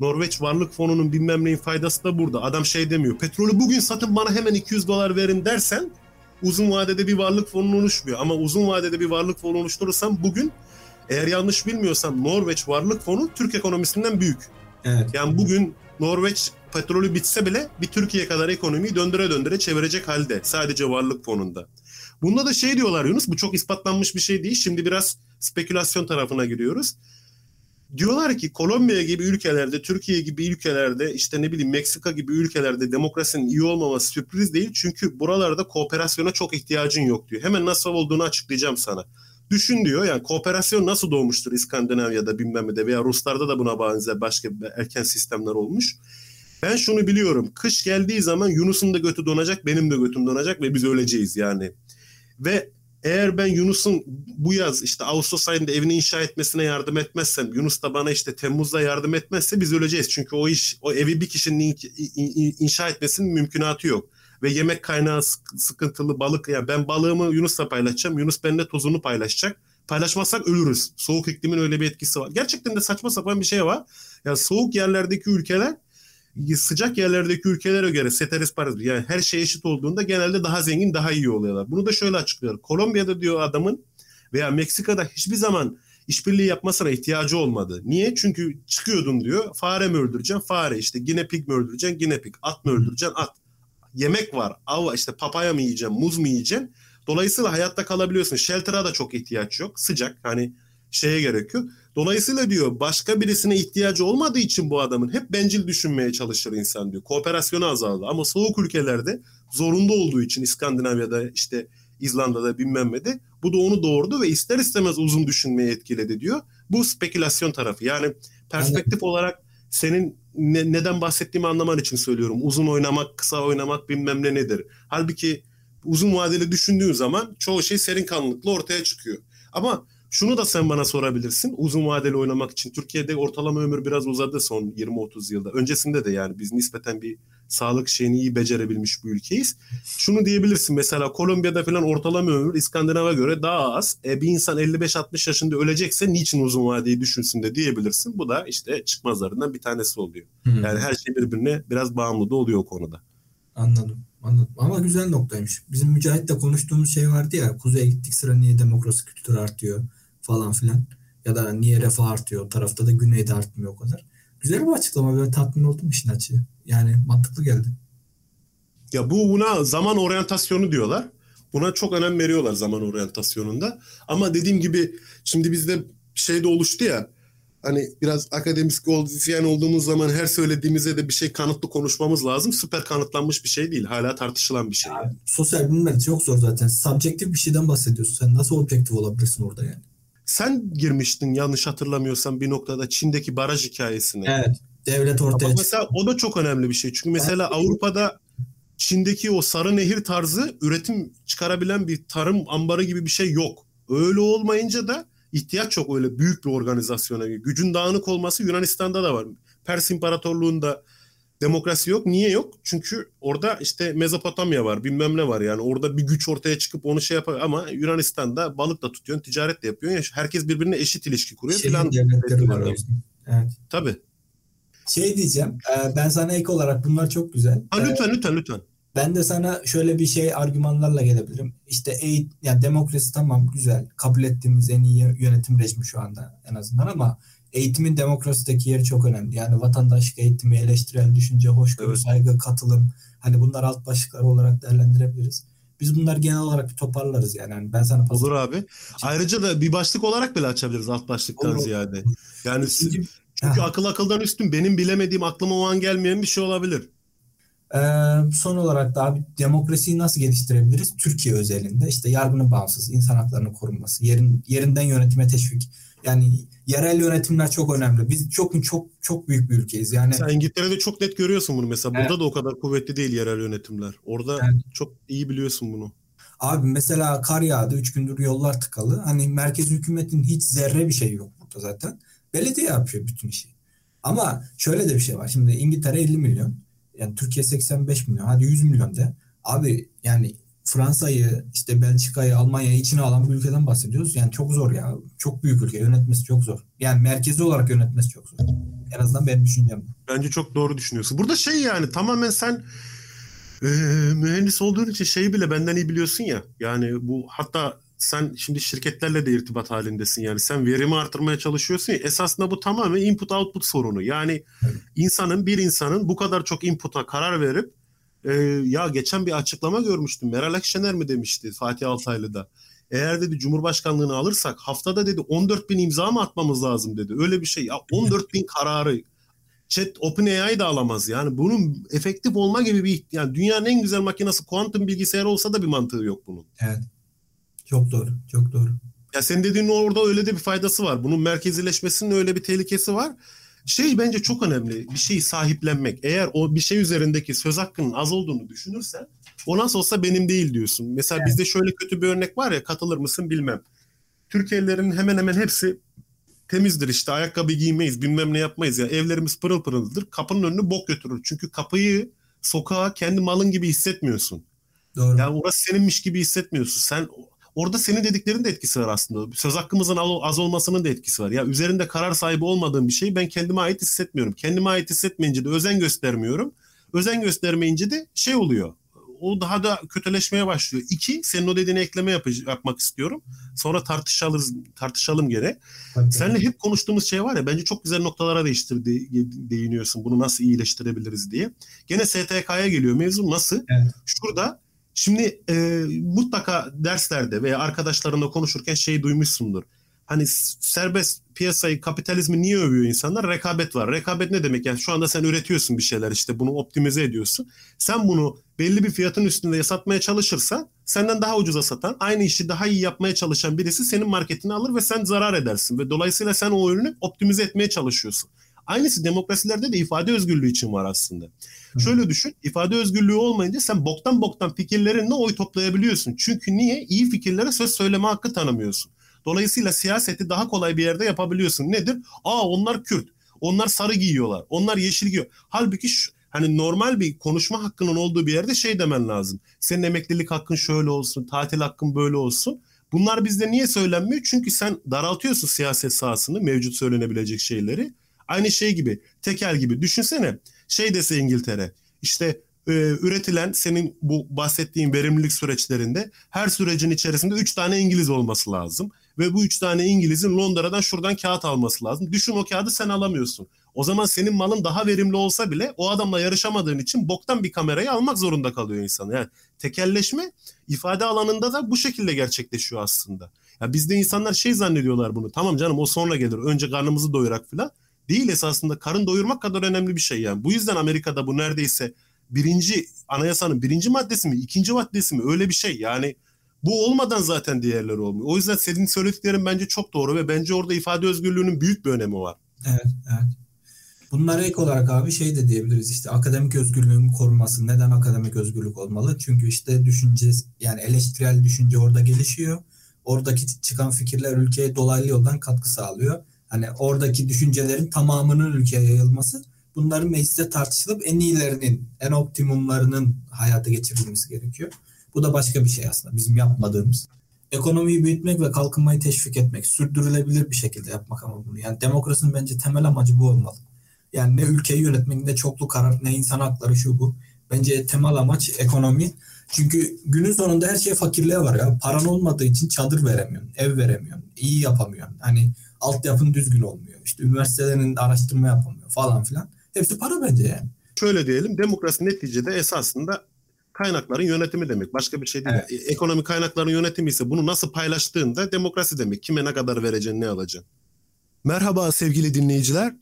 Norveç Varlık Fonu'nun bilmem neyin faydası da burada. Adam şey demiyor. Petrolü bugün satın bana hemen 200 dolar verin dersen uzun vadede bir varlık fonu oluşmuyor. Ama uzun vadede bir varlık fonu oluşturursan bugün eğer yanlış bilmiyorsam Norveç Varlık Fonu Türk ekonomisinden büyük. Evet. Yani bugün Norveç petrolü bitse bile bir Türkiye kadar ekonomiyi döndüre döndüre çevirecek halde. Sadece varlık fonunda. Bunda da şey diyorlar Yunus bu çok ispatlanmış bir şey değil. Şimdi biraz spekülasyon tarafına giriyoruz. Diyorlar ki Kolombiya gibi ülkelerde, Türkiye gibi ülkelerde, işte ne bileyim Meksika gibi ülkelerde demokrasinin iyi olmaması sürpriz değil. Çünkü buralarda kooperasyona çok ihtiyacın yok diyor. Hemen nasıl olduğunu açıklayacağım sana. Düşün diyor yani kooperasyon nasıl doğmuştur İskandinavya'da bilmem de veya Ruslarda da buna benzer başka erken sistemler olmuş. Ben şunu biliyorum. Kış geldiği zaman Yunus'un da götü donacak, benim de götüm donacak ve biz öleceğiz yani. Ve eğer ben Yunus'un bu yaz işte Ağustos ayında evini inşa etmesine yardım etmezsem, Yunus da bana işte Temmuz'da yardım etmezse biz öleceğiz. Çünkü o iş, o evi bir kişinin inşa etmesinin mümkünatı yok. Ve yemek kaynağı sıkıntılı balık, yani ben balığımı Yunus'la paylaşacağım, Yunus benimle tozunu paylaşacak. Paylaşmazsak ölürüz. Soğuk iklimin öyle bir etkisi var. Gerçekten de saçma sapan bir şey var. Yani soğuk yerlerdeki ülkeler sıcak yerlerdeki ülkelere göre ceteris paribus yani her şey eşit olduğunda genelde daha zengin daha iyi oluyorlar. Bunu da şöyle açıklıyor. Kolombiya'da diyor adamın veya Meksika'da hiçbir zaman işbirliği yapmasına ihtiyacı olmadı. Niye? Çünkü çıkıyordun diyor. Fare mi öldüreceksin? Fare. İşte gine pig mi öldüreceksin? Gine pig. At mı öldüreceksin? At. Yemek var. Av işte papaya mı yiyeceksin? Muz mu yiyeceksin? Dolayısıyla hayatta kalabiliyorsun. Shelter'a da çok ihtiyaç yok. Sıcak. Hani şeye gerekiyor. Dolayısıyla diyor başka birisine ihtiyacı olmadığı için bu adamın hep bencil düşünmeye çalışır insan diyor. Kooperasyonu azaldı ama soğuk ülkelerde zorunda olduğu için İskandinavya'da işte İzlanda'da bilmem ne de bu da onu doğurdu ve ister istemez uzun düşünmeye etkiledi diyor. Bu spekülasyon tarafı yani perspektif evet. olarak senin ne, neden bahsettiğimi anlaman için söylüyorum. Uzun oynamak, kısa oynamak bilmem ne nedir. Halbuki uzun vadeli düşündüğün zaman çoğu şey serin kanlılıkla ortaya çıkıyor. Ama şunu da sen bana sorabilirsin. Uzun vadeli oynamak için Türkiye'de ortalama ömür biraz uzadı son 20-30 yılda. Öncesinde de yani biz nispeten bir sağlık şeyini iyi becerebilmiş bir ülkeyiz. Şunu diyebilirsin mesela Kolombiya'da falan ortalama ömür İskandinav'a göre daha az. E, bir insan 55-60 yaşında ölecekse niçin uzun vadeyi düşünsün de diyebilirsin. Bu da işte çıkmazlarından bir tanesi oluyor. Hı. Yani her şey birbirine biraz bağımlı da oluyor o konuda. Anladım. Anladım. Ama güzel noktaymış. Bizim Mücahit'le konuştuğumuz şey vardı ya. Kuzeye gittik sıra niye demokrasi kültürü artıyor falan filan. Ya da niye refah artıyor tarafta da güneyde artmıyor o kadar. Güzel bir açıklama. Böyle tatmin oldum işin açığı. Yani mantıklı geldi. Ya bu buna zaman oryantasyonu diyorlar. Buna çok önem veriyorlar zaman oryantasyonunda. Ama dediğim gibi şimdi bizde şey de oluştu ya hani biraz akademik yani olduğumuz zaman her söylediğimizde de bir şey kanıtlı konuşmamız lazım. Süper kanıtlanmış bir şey değil. Hala tartışılan bir şey. Yani, sosyal bilimler çok zor zaten. Subjektif bir şeyden bahsediyorsun. Sen nasıl objektif olabilirsin orada yani? Sen girmiştin yanlış hatırlamıyorsam bir noktada Çin'deki baraj hikayesine. Evet. Devlet ortaya Ama Mesela o da çok önemli bir şey. Çünkü mesela evet. Avrupa'da Çin'deki o sarı nehir tarzı üretim çıkarabilen bir tarım ambarı gibi bir şey yok. Öyle olmayınca da ihtiyaç çok öyle büyük bir organizasyona. Gücün dağınık olması Yunanistan'da da var. Pers İmparatorluğu'nda demokrasi yok. Niye yok? Çünkü orada işte Mezopotamya var, bilmem ne var yani. Orada bir güç ortaya çıkıp onu şey yapar ama Yunanistan'da balık da tutuyorsun, ticaret de yapıyorsun. Herkes birbirine eşit ilişki kuruyor devletleri var Evet. Tabii. Şey diyeceğim, e, ben sana ek olarak bunlar çok güzel. Ha, lütfen, lütfen, lütfen. Ben de sana şöyle bir şey argümanlarla gelebilirim. İşte eğit, yani demokrasi tamam güzel, kabul ettiğimiz en iyi yönetim rejimi şu anda en azından ama eğitimin demokrasideki yeri çok önemli. Yani vatandaşlık eğitimi, eleştirel düşünce, hoşgörü, evet. saygı, katılım. Hani bunlar alt başlıklar olarak değerlendirebiliriz. Biz bunlar genel olarak bir toparlarız yani. yani ben sana Olur abi. Ayrıca da bir başlık olarak bile açabiliriz alt başlıktan Olur. ziyade. Yani çünkü, çünkü akıl akıldan üstün. Benim bilemediğim aklıma o an gelmeyen bir şey olabilir. Ee, son olarak da abi demokrasiyi nasıl geliştirebiliriz? Türkiye özelinde işte yargının bağımsız, insan haklarının korunması, yerin, yerinden yönetime teşvik. Yani yerel yönetimler çok önemli. Biz çok çok çok büyük bir ülkeyiz. Yani Sen İngiltere'de çok net görüyorsun bunu mesela. Burada evet. da o kadar kuvvetli değil yerel yönetimler. Orada evet. çok iyi biliyorsun bunu. Abi mesela kar yağdı. Üç gündür yollar tıkalı. Hani merkez hükümetin hiç zerre bir şey yok burada zaten. Belediye yapıyor bütün işi. Ama şöyle de bir şey var. Şimdi İngiltere 50 milyon. Yani Türkiye 85 milyon. Hadi 100 milyon de. Abi yani Fransa'yı, işte Belçika'yı, Almanya'yı içine alan bir ülkeden bahsediyoruz. Yani çok zor ya. Çok büyük ülke. Yönetmesi çok zor. Yani merkezi olarak yönetmesi çok zor. En azından benim düşüncem. Bence çok doğru düşünüyorsun. Burada şey yani tamamen sen e, mühendis olduğun için şeyi bile benden iyi biliyorsun ya. Yani bu hatta sen şimdi şirketlerle de irtibat halindesin yani sen verimi artırmaya çalışıyorsun ya esasında bu tamamen input output sorunu yani insanın bir insanın bu kadar çok input'a karar verip e, ya geçen bir açıklama görmüştüm Meral Akşener mi demişti Fatih Altaylı'da eğer dedi Cumhurbaşkanlığını alırsak haftada dedi 14 bin imza mı atmamız lazım dedi öyle bir şey ya 14 bin kararı chat OpenAI da alamaz yani bunun efektif olma gibi bir yani dünyanın en güzel makinesi kuantum bilgisayar olsa da bir mantığı yok bunun. Evet. Çok doğru. Çok doğru. Ya senin dediğin orada öyle de bir faydası var. Bunun merkezileşmesinin öyle bir tehlikesi var. Şey bence çok önemli. Bir şeyi sahiplenmek. Eğer o bir şey üzerindeki söz hakkının az olduğunu düşünürsen o nasıl olsa benim değil diyorsun. Mesela evet. bizde şöyle kötü bir örnek var ya katılır mısın bilmem. Türkiye'lilerin hemen hemen hepsi temizdir işte ayakkabı giymeyiz bilmem ne yapmayız ya evlerimiz pırıl pırıldır kapının önünü bok götürür çünkü kapıyı sokağa kendi malın gibi hissetmiyorsun. Doğru. Yani orası seninmiş gibi hissetmiyorsun. Sen Orada senin dediklerin de etkisi var aslında. Söz hakkımızın az olmasının da etkisi var. Ya üzerinde karar sahibi olmadığım bir şeyi ben kendime ait hissetmiyorum. Kendime ait hissetmeyince de özen göstermiyorum. Özen göstermeyince de şey oluyor. O daha da kötüleşmeye başlıyor. İki, senin o dediğine ekleme yap yapmak istiyorum. Sonra tartışalım, tartışalım gene. Tabii. Seninle hep konuştuğumuz şey var ya bence çok güzel noktalara değiştirdi, değiniyorsun. Bunu nasıl iyileştirebiliriz diye. Gene STK'ya geliyor mevzu nasıl? Evet. Şurada Şimdi e, mutlaka derslerde veya arkadaşlarınla konuşurken şeyi duymuşsundur. Hani serbest piyasayı, kapitalizmi niye övüyor insanlar? Rekabet var. Rekabet ne demek? Yani şu anda sen üretiyorsun bir şeyler işte bunu optimize ediyorsun. Sen bunu belli bir fiyatın üstünde satmaya çalışırsan senden daha ucuza satan, aynı işi daha iyi yapmaya çalışan birisi senin marketini alır ve sen zarar edersin. Ve dolayısıyla sen o ürünü optimize etmeye çalışıyorsun. Aynısı demokrasilerde de ifade özgürlüğü için var aslında. Hı. Şöyle düşün, ifade özgürlüğü olmayınca sen boktan boktan fikirlerinle oy toplayabiliyorsun. Çünkü niye? İyi fikirlere söz söyleme hakkı tanımıyorsun. Dolayısıyla siyaseti daha kolay bir yerde yapabiliyorsun. Nedir? Aa onlar Kürt, onlar sarı giyiyorlar, onlar yeşil giyiyor. Halbuki şu, hani normal bir konuşma hakkının olduğu bir yerde şey demen lazım. Senin emeklilik hakkın şöyle olsun, tatil hakkın böyle olsun. Bunlar bizde niye söylenmiyor? Çünkü sen daraltıyorsun siyaset sahasını, mevcut söylenebilecek şeyleri. Aynı şey gibi, tekel gibi. Düşünsene şey dese İngiltere işte e, üretilen senin bu bahsettiğin verimlilik süreçlerinde her sürecin içerisinde 3 tane İngiliz olması lazım. Ve bu 3 tane İngiliz'in Londra'dan şuradan kağıt alması lazım. Düşün o kağıdı sen alamıyorsun. O zaman senin malın daha verimli olsa bile o adamla yarışamadığın için boktan bir kamerayı almak zorunda kalıyor insan. Yani tekelleşme ifade alanında da bu şekilde gerçekleşiyor aslında. Ya bizde insanlar şey zannediyorlar bunu. Tamam canım o sonra gelir. Önce karnımızı doyurak falan değil esasında karın doyurmak kadar önemli bir şey yani. Bu yüzden Amerika'da bu neredeyse birinci anayasanın birinci maddesi mi ikinci maddesi mi öyle bir şey yani bu olmadan zaten diğerleri olmuyor. O yüzden senin söylediklerin bence çok doğru ve bence orada ifade özgürlüğünün büyük bir önemi var. Evet, evet. Bunlara ek olarak abi şey de diyebiliriz işte akademik özgürlüğün korunması. Neden akademik özgürlük olmalı? Çünkü işte düşünce yani eleştirel düşünce orada gelişiyor. Oradaki çıkan fikirler ülkeye dolaylı yoldan katkı sağlıyor hani oradaki düşüncelerin tamamının ülkeye yayılması bunların mecliste tartışılıp en iyilerinin, en optimumlarının hayata geçirilmesi gerekiyor. Bu da başka bir şey aslında bizim yapmadığımız. Ekonomiyi büyütmek ve kalkınmayı teşvik etmek, sürdürülebilir bir şekilde yapmak ama bunu. Yani demokrasinin bence temel amacı bu olmalı. Yani ne ülkeyi yönetmek ne çoklu karar ne insan hakları şu bu. Bence temel amaç ekonomi. Çünkü günün sonunda her şey fakirliğe var ya. Paran olmadığı için çadır veremiyorsun, ev veremiyorsun, iyi yapamıyorsun. Hani altyapın düzgün olmuyor. İşte üniversitelerin araştırma yapamıyor falan filan. Hepsi para bence yani. Şöyle diyelim demokrasi neticede esasında kaynakların yönetimi demek. Başka bir şey değil. Evet. E, ekonomi kaynakların yönetimi ise bunu nasıl paylaştığında demokrasi demek. Kime ne kadar vereceksin, ne alacaksın. Merhaba sevgili dinleyiciler.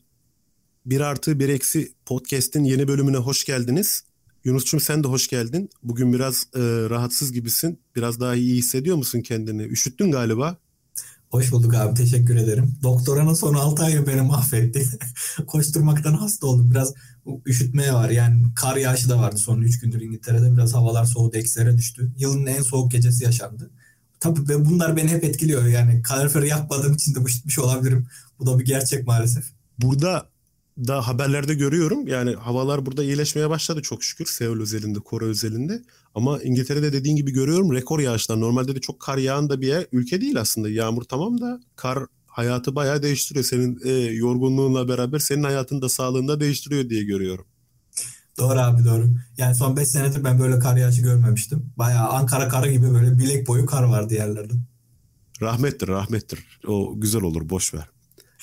Bir artı bir eksi podcast'in yeni bölümüne hoş geldiniz. Yunus'cum sen de hoş geldin. Bugün biraz e, rahatsız gibisin. Biraz daha iyi hissediyor musun kendini? Üşüttün galiba. Hoş bulduk abi teşekkür ederim. Doktoranın son 6 ayı beni mahvetti. Koşturmaktan hasta oldum. Biraz üşütmeye var. Yani kar yağışı da vardı son 3 gündür İngiltere'de. Biraz havalar soğudu eksilere düştü. Yılın en soğuk gecesi yaşandı. Tabii bunlar beni hep etkiliyor. Yani kaloriferi yakmadığım için de üşütmüş olabilirim. Bu da bir gerçek maalesef. Burada da haberlerde görüyorum. Yani havalar burada iyileşmeye başladı çok şükür. Seul özelinde, Kore özelinde. Ama İngiltere'de dediğin gibi görüyorum rekor yağışlar. Normalde de çok kar yağan da bir yer, ülke değil aslında. Yağmur tamam da kar hayatı bayağı değiştiriyor. Senin e, yorgunluğunla beraber senin hayatını da sağlığını da değiştiriyor diye görüyorum. Doğru abi doğru. Yani son 5 senedir ben böyle kar yağışı görmemiştim. Bayağı Ankara karı gibi böyle bilek boyu kar vardı yerlerde. Rahmettir rahmettir. O güzel olur boş ver.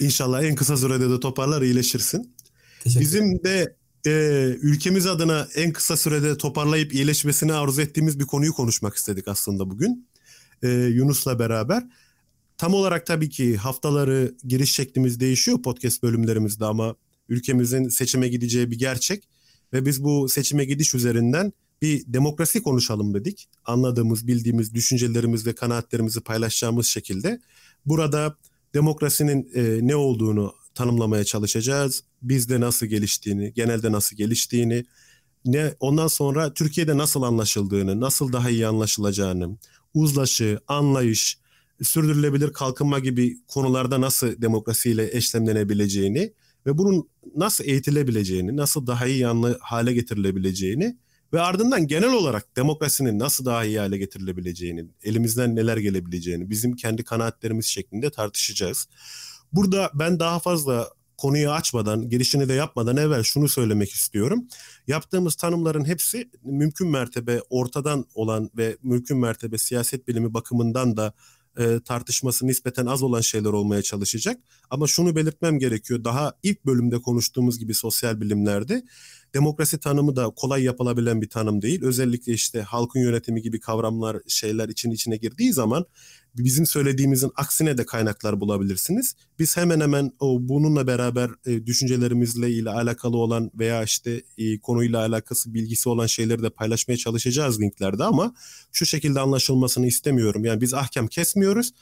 İnşallah en kısa sürede de toparlar iyileşirsin. Bizim de e, ülkemiz adına en kısa sürede toparlayıp iyileşmesini arzu ettiğimiz bir konuyu konuşmak istedik aslında bugün. E, Yunus'la beraber. Tam olarak tabii ki haftaları giriş şeklimiz değişiyor podcast bölümlerimizde ama ülkemizin seçime gideceği bir gerçek. Ve biz bu seçime gidiş üzerinden bir demokrasi konuşalım dedik. Anladığımız, bildiğimiz düşüncelerimiz ve kanaatlerimizi paylaşacağımız şekilde. Burada demokrasinin e, ne olduğunu tanımlamaya çalışacağız. Bizde nasıl geliştiğini, genelde nasıl geliştiğini, ne ondan sonra Türkiye'de nasıl anlaşıldığını, nasıl daha iyi anlaşılacağını, uzlaşı, anlayış, sürdürülebilir kalkınma gibi konularda nasıl demokrasiyle eşlemlenebileceğini ve bunun nasıl eğitilebileceğini, nasıl daha iyi yanlı hale getirilebileceğini ve ardından genel olarak demokrasinin nasıl daha iyi hale getirilebileceğini, elimizden neler gelebileceğini bizim kendi kanaatlerimiz şeklinde tartışacağız. Burada ben daha fazla konuyu açmadan, girişini de yapmadan evvel şunu söylemek istiyorum. Yaptığımız tanımların hepsi mümkün mertebe ortadan olan ve mümkün mertebe siyaset bilimi bakımından da e, tartışması nispeten az olan şeyler olmaya çalışacak. Ama şunu belirtmem gerekiyor. Daha ilk bölümde konuştuğumuz gibi sosyal bilimlerde demokrasi tanımı da kolay yapılabilen bir tanım değil. Özellikle işte halkın yönetimi gibi kavramlar, şeyler için içine girdiği zaman bizim söylediğimizin aksine de kaynaklar bulabilirsiniz. Biz hemen hemen o bununla beraber e, düşüncelerimizle ile alakalı olan veya işte e, konuyla alakası bilgisi olan şeyleri de paylaşmaya çalışacağız linklerde ama şu şekilde anlaşılmasını istemiyorum. Yani biz ahkam kesmiyoruz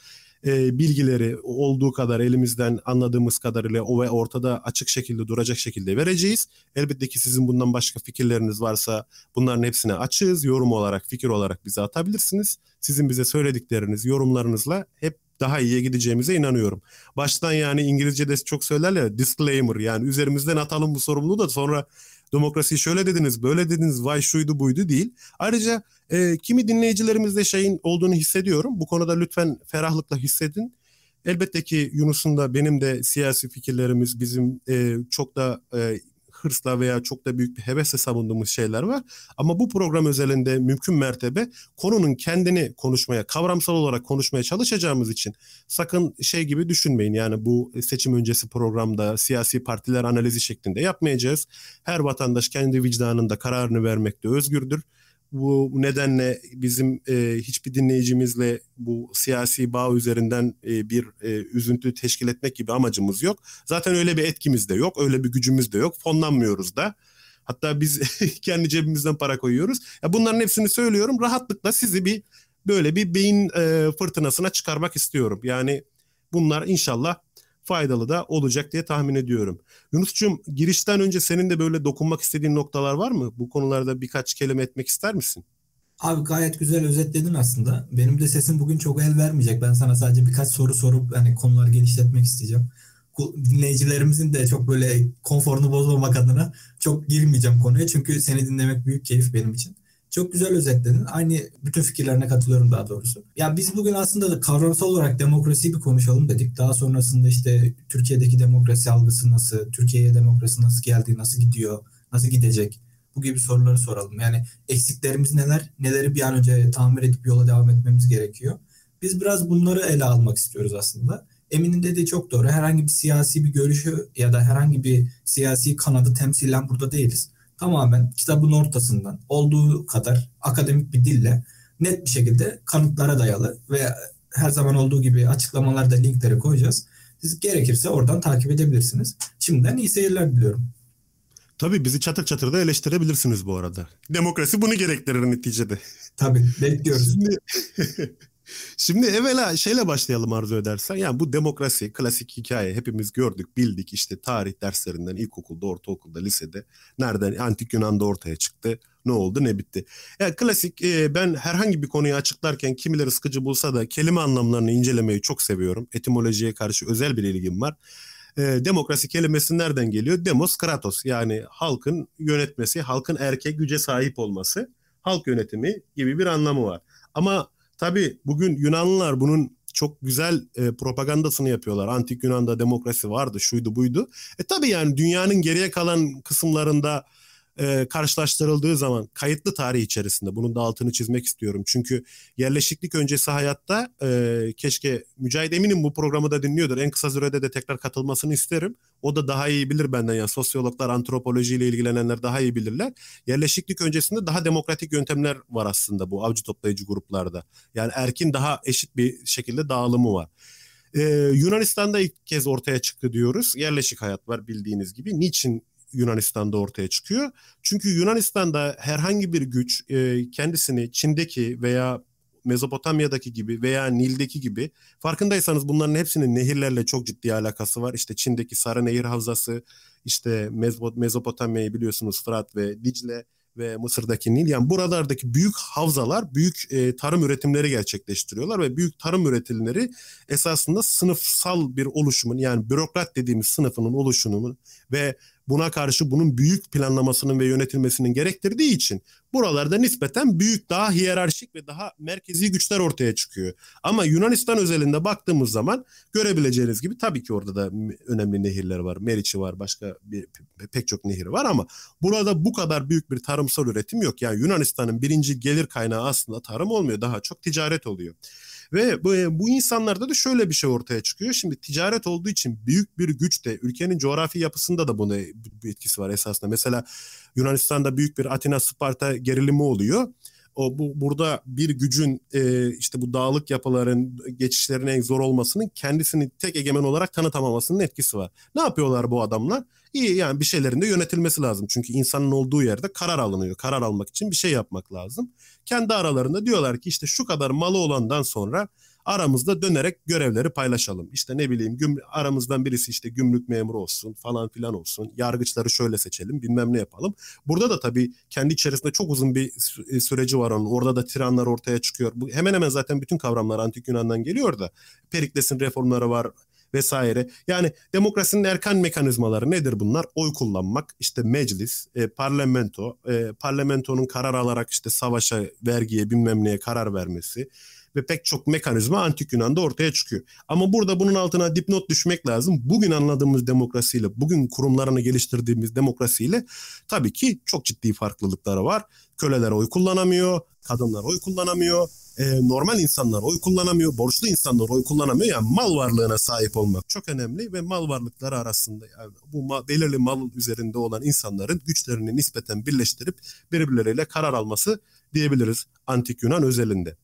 e, bilgileri olduğu kadar elimizden anladığımız kadarıyla o ve ortada açık şekilde duracak şekilde vereceğiz. Elbette ki sizin bundan başka fikirleriniz varsa bunların hepsine açığız. Yorum olarak, fikir olarak bize atabilirsiniz. Sizin bize söyledikleriniz, yorumlarınızla hep daha iyiye gideceğimize inanıyorum. Baştan yani İngilizce'de çok söylerler disclaimer yani üzerimizden atalım bu sorumluluğu da sonra demokrasiyi şöyle dediniz, böyle dediniz, vay şuydu buydu değil. Ayrıca e, kimi dinleyicilerimizde şeyin olduğunu hissediyorum. Bu konuda lütfen ferahlıkla hissedin. Elbette ki Yunus'un da benim de siyasi fikirlerimiz bizim e, çok da e, hırsla veya çok da büyük bir hevesle savunduğumuz şeyler var. Ama bu program özelinde mümkün mertebe konunun kendini konuşmaya, kavramsal olarak konuşmaya çalışacağımız için sakın şey gibi düşünmeyin. Yani bu seçim öncesi programda siyasi partiler analizi şeklinde yapmayacağız. Her vatandaş kendi vicdanında kararını vermekte özgürdür. Bu nedenle bizim e, hiçbir dinleyicimizle bu siyasi bağ üzerinden e, bir e, üzüntü teşkil etmek gibi amacımız yok. Zaten öyle bir etkimiz de yok, öyle bir gücümüz de yok. Fonlanmıyoruz da. Hatta biz kendi cebimizden para koyuyoruz. Ya bunların hepsini söylüyorum. Rahatlıkla sizi bir böyle bir beyin e, fırtınasına çıkarmak istiyorum. Yani bunlar inşallah faydalı da olacak diye tahmin ediyorum. Yunus'cum girişten önce senin de böyle dokunmak istediğin noktalar var mı? Bu konularda birkaç kelime etmek ister misin? Abi gayet güzel özetledin aslında. Benim de sesim bugün çok el vermeyecek. Ben sana sadece birkaç soru sorup hani konuları genişletmek isteyeceğim. Dinleyicilerimizin de çok böyle konforunu bozmamak adına çok girmeyeceğim konuya. Çünkü seni dinlemek büyük keyif benim için. Çok güzel özetledin. Aynı bütün fikirlerine katılıyorum daha doğrusu. Ya biz bugün aslında da kavramsal olarak demokrasiyi bir konuşalım dedik. Daha sonrasında işte Türkiye'deki demokrasi algısı nasıl, Türkiye'ye demokrasi nasıl geldi, nasıl gidiyor, nasıl gidecek? Bu gibi soruları soralım. Yani eksiklerimiz neler, neleri bir an önce tamir edip yola devam etmemiz gerekiyor. Biz biraz bunları ele almak istiyoruz aslında. Emin'in dediği çok doğru. Herhangi bir siyasi bir görüşü ya da herhangi bir siyasi kanadı temsilen burada değiliz tamamen kitabın ortasından olduğu kadar akademik bir dille net bir şekilde kanıtlara dayalı ve her zaman olduğu gibi açıklamalarda linkleri koyacağız. Siz gerekirse oradan takip edebilirsiniz. Şimdiden iyi seyirler diliyorum. Tabii bizi çatır çatır da eleştirebilirsiniz bu arada. Demokrasi bunu gerektirir neticede. Tabii bekliyoruz. Şimdi Şimdi evvela şeyle başlayalım arzu edersen. Yani bu demokrasi, klasik hikaye hepimiz gördük, bildik işte tarih derslerinden ilkokulda, ortaokulda, lisede. Nereden antik Yunan'da ortaya çıktı, ne oldu, ne bitti. Yani klasik e, ben herhangi bir konuyu açıklarken kimileri sıkıcı bulsa da kelime anlamlarını incelemeyi çok seviyorum. Etimolojiye karşı özel bir ilgim var. E, demokrasi kelimesi nereden geliyor? Demos kratos yani halkın yönetmesi, halkın erkek güce sahip olması, halk yönetimi gibi bir anlamı var. Ama tabii bugün Yunanlılar bunun çok güzel e, propagandasını yapıyorlar. Antik Yunan'da demokrasi vardı, şuydu buydu. E tabii yani dünyanın geriye kalan kısımlarında e, karşılaştırıldığı zaman kayıtlı tarih içerisinde bunun da altını çizmek istiyorum. Çünkü yerleşiklik öncesi hayatta e, keşke Mücahit Emin'in bu programı da dinliyordur. En kısa sürede de tekrar katılmasını isterim. O da daha iyi bilir benden yani sosyologlar, antropolojiyle ilgilenenler daha iyi bilirler. Yerleşiklik öncesinde daha demokratik yöntemler var aslında bu avcı toplayıcı gruplarda. Yani erkin daha eşit bir şekilde dağılımı var. Ee, Yunanistan'da ilk kez ortaya çıktı diyoruz. Yerleşik hayat var bildiğiniz gibi. Niçin Yunanistan'da ortaya çıkıyor. Çünkü Yunanistan'da herhangi bir güç e, kendisini Çin'deki veya Mezopotamya'daki gibi veya Nil'deki gibi farkındaysanız bunların hepsinin nehirlerle çok ciddi alakası var. İşte Çin'deki Sarı Nehir Havzası, işte Mezopotamya'yı biliyorsunuz Fırat ve Dicle ve Mısır'daki Nil yani buralardaki büyük havzalar büyük e, tarım üretimleri gerçekleştiriyorlar ve büyük tarım üretimleri esasında sınıfsal bir oluşumun yani bürokrat dediğimiz sınıfının oluşumunun ve buna karşı bunun büyük planlamasının ve yönetilmesinin gerektirdiği için buralarda nispeten büyük daha hiyerarşik ve daha merkezi güçler ortaya çıkıyor. Ama Yunanistan özelinde baktığımız zaman görebileceğiniz gibi tabii ki orada da önemli nehirler var. Meriç'i var, başka bir, pek çok nehir var ama burada bu kadar büyük bir tarımsal üretim yok. Yani Yunanistan'ın birinci gelir kaynağı aslında tarım olmuyor. Daha çok ticaret oluyor. Ve bu, e, bu insanlarda da şöyle bir şey ortaya çıkıyor. Şimdi ticaret olduğu için büyük bir güç de ülkenin coğrafi yapısında da buna bir etkisi var esasında. Mesela Yunanistan'da büyük bir Atina Sparta gerilimi oluyor o bu burada bir gücün e, işte bu dağlık yapıların geçişlerine zor olmasının kendisini tek egemen olarak tanıtamamasının etkisi var. Ne yapıyorlar bu adamlar? İyi yani bir şeylerin de yönetilmesi lazım. Çünkü insanın olduğu yerde karar alınıyor. Karar almak için bir şey yapmak lazım. Kendi aralarında diyorlar ki işte şu kadar malı olandan sonra aramızda dönerek görevleri paylaşalım. İşte ne bileyim güm, aramızdan birisi işte gümrük memuru olsun falan filan olsun. Yargıçları şöyle seçelim bilmem ne yapalım. Burada da tabii kendi içerisinde çok uzun bir e, süreci var onun. Orada da tiranlar ortaya çıkıyor. Bu hemen hemen zaten bütün kavramlar antik Yunan'dan geliyor da. Perikles'in reformları var vesaire. Yani demokrasinin erken mekanizmaları nedir bunlar? Oy kullanmak, işte meclis, e, parlamento, e, parlamentonun karar alarak işte savaşa, vergiye, bilmem neye karar vermesi ve pek çok mekanizma antik Yunan'da ortaya çıkıyor. Ama burada bunun altına dipnot düşmek lazım. Bugün anladığımız demokrasiyle, bugün kurumlarını geliştirdiğimiz demokrasiyle tabii ki çok ciddi farklılıkları var. Köleler oy kullanamıyor, kadınlar oy kullanamıyor, e, normal insanlar oy kullanamıyor, borçlu insanlar oy kullanamıyor. Yani mal varlığına sahip olmak çok önemli ve mal varlıkları arasında yani bu ma- belirli mal üzerinde olan insanların güçlerini nispeten birleştirip birbirleriyle karar alması diyebiliriz antik Yunan özelinde.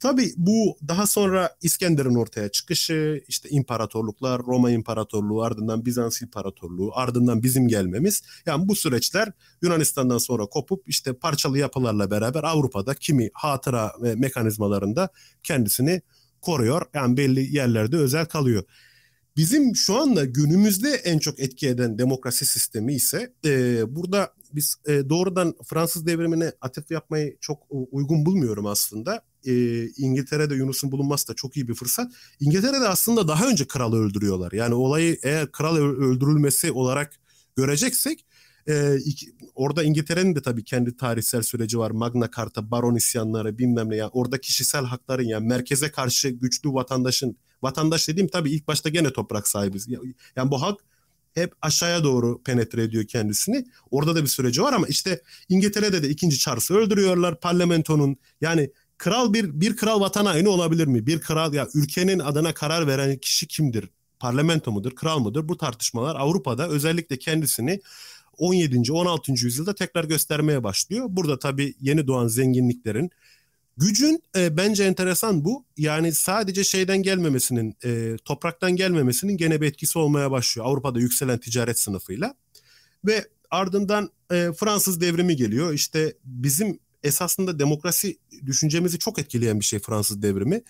Tabii bu daha sonra İskender'in ortaya çıkışı, işte imparatorluklar, Roma İmparatorluğu, ardından Bizans İmparatorluğu, ardından bizim gelmemiz. Yani bu süreçler Yunanistan'dan sonra kopup işte parçalı yapılarla beraber Avrupa'da kimi hatıra ve mekanizmalarında kendisini koruyor. Yani belli yerlerde özel kalıyor. Bizim şu anda günümüzde en çok etki eden demokrasi sistemi ise e, burada biz e, doğrudan Fransız devrimine atıf yapmayı çok uygun bulmuyorum aslında e, İngiltere'de Yunus'un bulunması da çok iyi bir fırsat. İngiltere'de aslında daha önce kralı öldürüyorlar. Yani olayı eğer kral öldürülmesi olarak göreceksek e, iki, orada İngiltere'nin de tabii kendi tarihsel süreci var. Magna Carta, baron isyanları bilmem ne. Yani orada kişisel hakların yani merkeze karşı güçlü vatandaşın vatandaş dediğim tabii ilk başta gene toprak sahibiz. Yani bu hak hep aşağıya doğru penetre ediyor kendisini. Orada da bir süreci var ama işte İngiltere'de de ikinci Charles'ı öldürüyorlar. Parlamentonun yani kral bir bir kral vatan haini olabilir mi? Bir kral ya ülkenin adına karar veren kişi kimdir? Parlamento mudur, kral mıdır? Bu tartışmalar Avrupa'da özellikle kendisini 17. 16. yüzyılda tekrar göstermeye başlıyor. Burada tabii yeni doğan zenginliklerin gücün e, bence enteresan bu. Yani sadece şeyden gelmemesinin, e, topraktan gelmemesinin gene bir etkisi olmaya başlıyor. Avrupa'da yükselen ticaret sınıfıyla. Ve ardından e, Fransız devrimi geliyor. İşte bizim esasında demokrasi düşüncemizi çok etkileyen bir şey Fransız devrimi.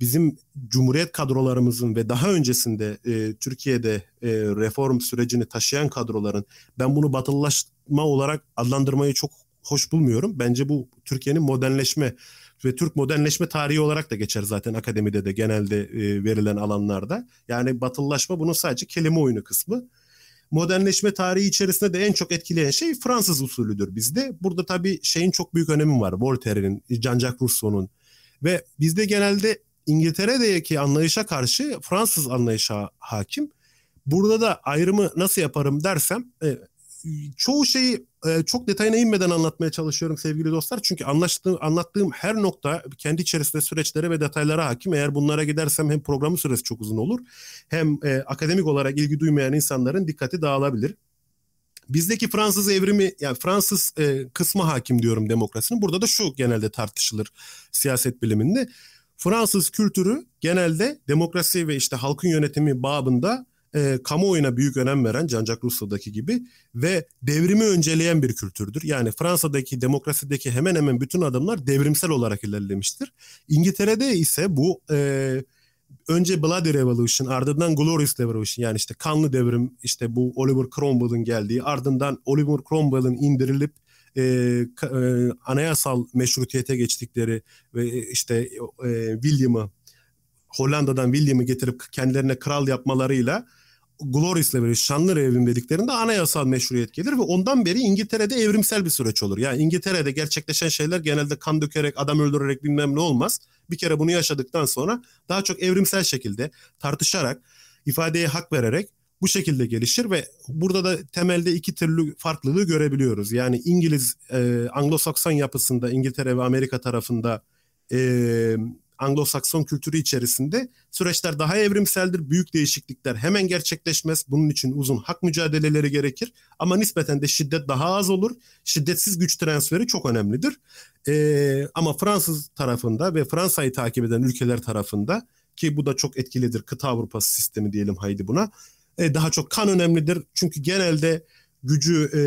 Bizim cumhuriyet kadrolarımızın ve daha öncesinde e, Türkiye'de e, reform sürecini taşıyan kadroların ben bunu batılılaşma olarak adlandırmayı çok hoş bulmuyorum. Bence bu Türkiye'nin modernleşme ve Türk modernleşme tarihi olarak da geçer zaten akademide de genelde e, verilen alanlarda. Yani batılılaşma bunun sadece kelime oyunu kısmı. Modernleşme tarihi içerisinde de en çok etkileyen şey Fransız usulüdür bizde. Burada tabii şeyin çok büyük önemi var. Voltaire'in, Jean-Jacques Rousseau'nun ve bizde genelde İngiltere'deki anlayışa karşı Fransız anlayışa hakim. Burada da ayrımı nasıl yaparım dersem e, çoğu şeyi çok detayına inmeden anlatmaya çalışıyorum sevgili dostlar. Çünkü anlaştığım, anlattığım her nokta kendi içerisinde süreçlere ve detaylara hakim. Eğer bunlara gidersem hem programın süresi çok uzun olur hem e, akademik olarak ilgi duymayan insanların dikkati dağılabilir. Bizdeki Fransız evrimi yani Fransız e, kısmı hakim diyorum demokrasinin. Burada da şu genelde tartışılır siyaset biliminde. Fransız kültürü genelde demokrasi ve işte halkın yönetimi babında e, kamuoyuna büyük önem veren Jean-Jacques Rousseau'daki gibi ve devrimi önceleyen bir kültürdür. Yani Fransa'daki demokrasideki hemen hemen bütün adımlar devrimsel olarak ilerlemiştir. İngiltere'de ise bu e, önce Bloody Revolution ardından Glorious Revolution yani işte kanlı devrim işte bu Oliver Cromwell'ın geldiği ardından Oliver Cromwell'ın indirilip e, e, anayasal meşrutiyete geçtikleri ve işte e, William'ı Hollanda'dan William'ı getirip kendilerine kral yapmalarıyla Glorious Revolution, şanlı evrim dediklerinde anayasal meşruiyet gelir ve ondan beri İngiltere'de evrimsel bir süreç olur. Yani İngiltere'de gerçekleşen şeyler genelde kan dökerek, adam öldürerek bilmem ne olmaz. Bir kere bunu yaşadıktan sonra daha çok evrimsel şekilde tartışarak, ifadeye hak vererek bu şekilde gelişir ve burada da temelde iki türlü farklılığı görebiliyoruz. Yani İngiliz e, Anglo-Sakson yapısında İngiltere ve Amerika tarafında e, Anglo-Sakson kültürü içerisinde süreçler daha evrimseldir. Büyük değişiklikler hemen gerçekleşmez. Bunun için uzun hak mücadeleleri gerekir. Ama nispeten de şiddet daha az olur. Şiddetsiz güç transferi çok önemlidir. Ee, ama Fransız tarafında ve Fransa'yı takip eden ülkeler tarafında ki bu da çok etkilidir. Kıta Avrupası sistemi diyelim haydi buna. Ee, daha çok kan önemlidir. Çünkü genelde gücü e,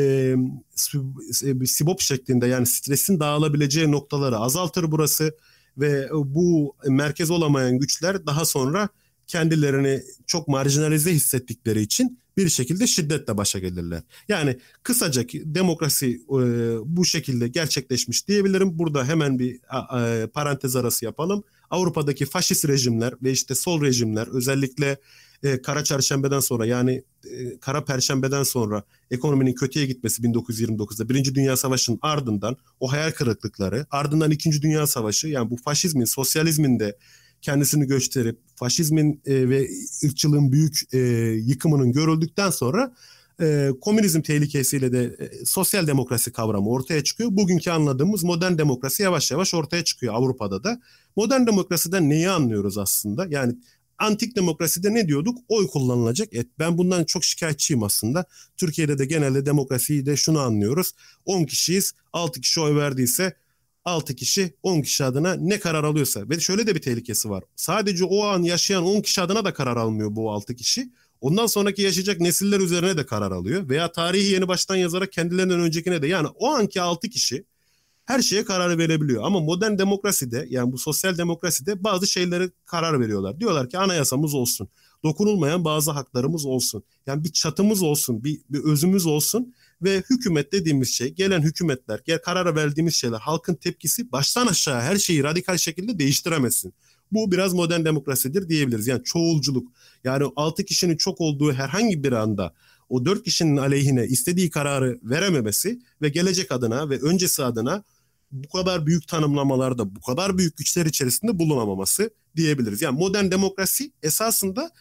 sibop şeklinde yani stresin dağılabileceği noktaları azaltır burası ve bu merkez olamayan güçler daha sonra kendilerini çok marjinalize hissettikleri için bir şekilde şiddetle başa gelirler. Yani kısaca demokrasi e, bu şekilde gerçekleşmiş diyebilirim. Burada hemen bir e, parantez arası yapalım. Avrupa'daki faşist rejimler ve işte sol rejimler özellikle e, Kara Çarşambe'den sonra yani e, Kara Perşembe'den sonra ekonominin kötüye gitmesi 1929'da Birinci Dünya Savaşı'nın ardından o hayal kırıklıkları ardından İkinci Dünya Savaşı yani bu faşizmin, sosyalizmin de kendisini gösterip faşizmin e, ve ırkçılığın büyük e, yıkımının görüldükten sonra e, komünizm tehlikesiyle de e, sosyal demokrasi kavramı ortaya çıkıyor. Bugünkü anladığımız modern demokrasi yavaş yavaş ortaya çıkıyor Avrupa'da da. Modern demokrasiden neyi anlıyoruz aslında? Yani antik demokraside ne diyorduk? Oy kullanılacak. Et. Ben bundan çok şikayetçiyim aslında. Türkiye'de de genelde demokrasiyi de şunu anlıyoruz. 10 kişiyiz. 6 kişi oy verdiyse 6 kişi 10 kişi adına ne karar alıyorsa. Ve şöyle de bir tehlikesi var. Sadece o an yaşayan 10 kişi adına da karar almıyor bu 6 kişi. Ondan sonraki yaşayacak nesiller üzerine de karar alıyor. Veya tarihi yeni baştan yazarak kendilerinden öncekine de. Yani o anki 6 kişi her şeye karar verebiliyor. Ama modern demokraside yani bu sosyal demokraside bazı şeylere karar veriyorlar. Diyorlar ki anayasamız olsun. Dokunulmayan bazı haklarımız olsun. Yani bir çatımız olsun, bir, bir özümüz olsun ve hükümet dediğimiz şey, gelen hükümetler, gel karara verdiğimiz şeyler, halkın tepkisi baştan aşağı her şeyi radikal şekilde değiştiremezsin. Bu biraz modern demokrasidir diyebiliriz. Yani çoğulculuk. Yani altı kişinin çok olduğu herhangi bir anda o dört kişinin aleyhine istediği kararı verememesi ve gelecek adına ve öncesi adına bu kadar büyük tanımlamalarda, bu kadar büyük güçler içerisinde bulunamaması diyebiliriz. Yani modern demokrasi esasında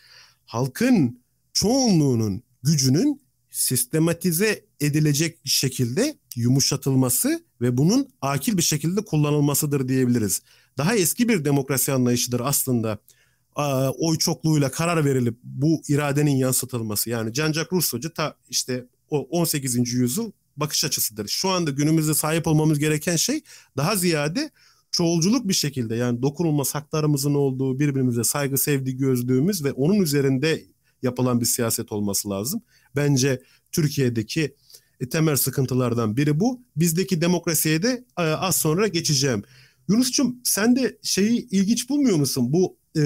halkın çoğunluğunun gücünün sistematize edilecek şekilde yumuşatılması ve bunun akil bir şekilde kullanılmasıdır diyebiliriz. Daha eski bir demokrasi anlayışıdır aslında oy çokluğuyla karar verilip bu iradenin yansıtılması. Yani Jean-Jacques Rousseau'cu ta işte o 18. yüzyıl bakış açısıdır. Şu anda günümüzde sahip olmamız gereken şey daha ziyade çoğulculuk bir şekilde yani dokunulmaz haklarımızın olduğu birbirimize saygı sevdi gözlüğümüz ve onun üzerinde yapılan bir siyaset olması lazım. Bence Türkiye'deki e, temel sıkıntılardan biri bu. Bizdeki demokrasiye de e, az sonra geçeceğim. Yunus'cum sen de şeyi ilginç bulmuyor musun? Bu e,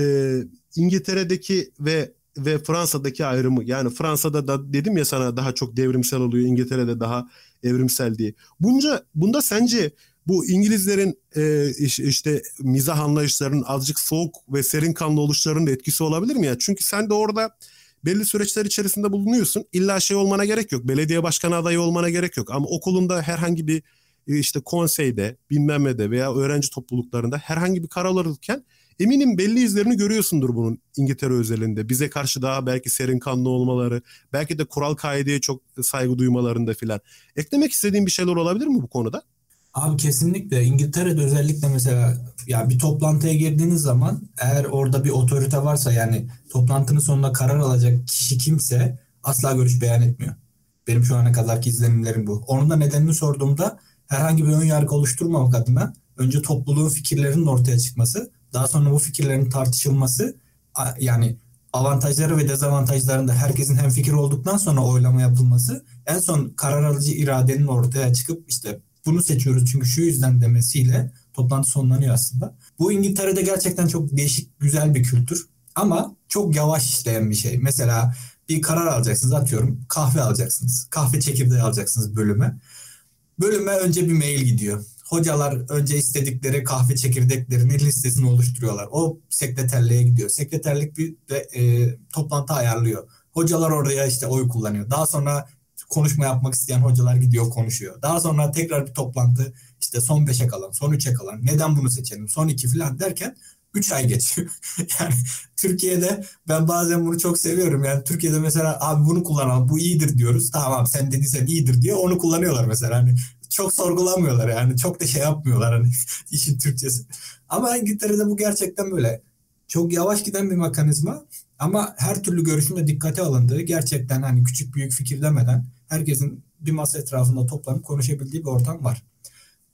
İngiltere'deki ve ve Fransa'daki ayrımı yani Fransa'da da dedim ya sana daha çok devrimsel oluyor İngiltere'de daha evrimsel diye. Bunca bunda sence bu İngilizlerin e, işte mizah anlayışlarının azıcık soğuk ve serin kanlı oluşlarının da etkisi olabilir mi ya? Çünkü sen de orada belli süreçler içerisinde bulunuyorsun. İlla şey olmana gerek yok. Belediye başkanı adayı olmana gerek yok. Ama okulunda herhangi bir e, işte konseyde, bilmem ne de veya öğrenci topluluklarında herhangi bir karar alırken eminim belli izlerini görüyorsundur bunun İngiltere özelinde. Bize karşı daha belki serin kanlı olmaları, belki de kural kaideye çok saygı duymalarında filan. Eklemek istediğin bir şeyler olabilir mi bu konuda? Abi kesinlikle İngiltere'de özellikle mesela ya bir toplantıya girdiğiniz zaman eğer orada bir otorite varsa yani toplantının sonunda karar alacak kişi kimse asla görüş beyan etmiyor. Benim şu ana kadarki izlenimlerim bu. Onun da nedenini sorduğumda herhangi bir ön yargı oluşturmamak adına önce topluluğun fikirlerinin ortaya çıkması, daha sonra bu fikirlerin tartışılması yani avantajları ve dezavantajlarında herkesin hem fikir olduktan sonra oylama yapılması en son karar alıcı iradenin ortaya çıkıp işte bunu seçiyoruz çünkü şu yüzden demesiyle toplantı sonlanıyor aslında. Bu İngiltere'de gerçekten çok değişik, güzel bir kültür. Ama çok yavaş işleyen bir şey. Mesela bir karar alacaksınız atıyorum kahve alacaksınız. Kahve çekirdeği alacaksınız bölüme. Bölüme önce bir mail gidiyor. Hocalar önce istedikleri kahve çekirdeklerinin listesini oluşturuyorlar. O sekreterliğe gidiyor. Sekreterlik bir de, e, toplantı ayarlıyor. Hocalar oraya işte oy kullanıyor. Daha sonra konuşma yapmak isteyen hocalar gidiyor konuşuyor. Daha sonra tekrar bir toplantı işte son 5'e kalan, son 3'e kalan, neden bunu seçelim, son 2 falan derken 3 ay geçiyor. yani Türkiye'de ben bazen bunu çok seviyorum. Yani Türkiye'de mesela abi bunu kullanalım, bu iyidir diyoruz. Tamam sen dediysen iyidir diye onu kullanıyorlar mesela. Hani çok sorgulamıyorlar yani. Çok da şey yapmıyorlar hani işin Türkçesi. Ama İngiltere'de bu gerçekten böyle çok yavaş giden bir mekanizma ama her türlü görüşme dikkate alındığı gerçekten hani küçük büyük fikir demeden herkesin bir masa etrafında toplanıp konuşabildiği bir ortam var.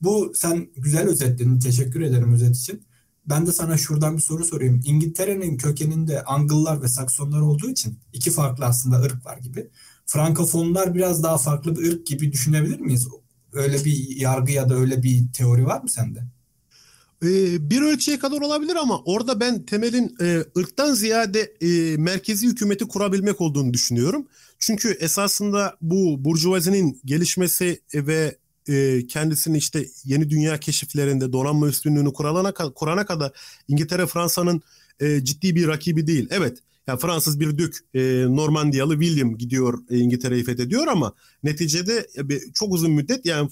Bu sen güzel özetledin. Teşekkür ederim özet için. Ben de sana şuradan bir soru sorayım. İngiltere'nin kökeninde Angıllar ve Saksonlar olduğu için iki farklı aslında ırk var gibi. Frankofonlar biraz daha farklı bir ırk gibi düşünebilir miyiz? Öyle bir yargı ya da öyle bir teori var mı sende? Ee, bir ölçüye kadar olabilir ama orada ben temelin e, ırktan ziyade e, merkezi hükümeti kurabilmek olduğunu düşünüyorum. Çünkü esasında bu burjuvazinin gelişmesi ve e, kendisini işte yeni dünya keşiflerinde donanma üstünlüğünü kuralana, kurana kadar İngiltere Fransa'nın e, ciddi bir rakibi değil. Evet yani Fransız bir dük e, Normandiyalı William gidiyor e, İngiltere'yi fethediyor ama neticede e, çok uzun müddet yani